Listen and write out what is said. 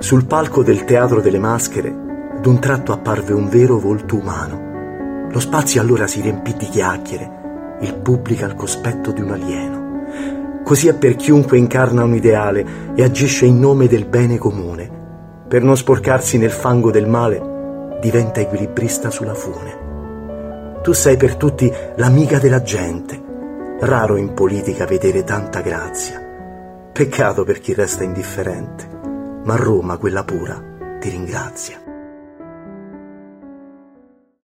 Sul palco del teatro delle maschere, d'un tratto apparve un vero volto umano. Lo spazio allora si riempì di chiacchiere, il pubblico al cospetto di un alieno. Così è per chiunque incarna un ideale e agisce in nome del bene comune. Per non sporcarsi nel fango del male, diventa equilibrista sulla fune. Tu sei per tutti l'amica della gente. Raro in politica vedere tanta grazia. Peccato per chi resta indifferente ma Roma, quella pura, ti ringrazia.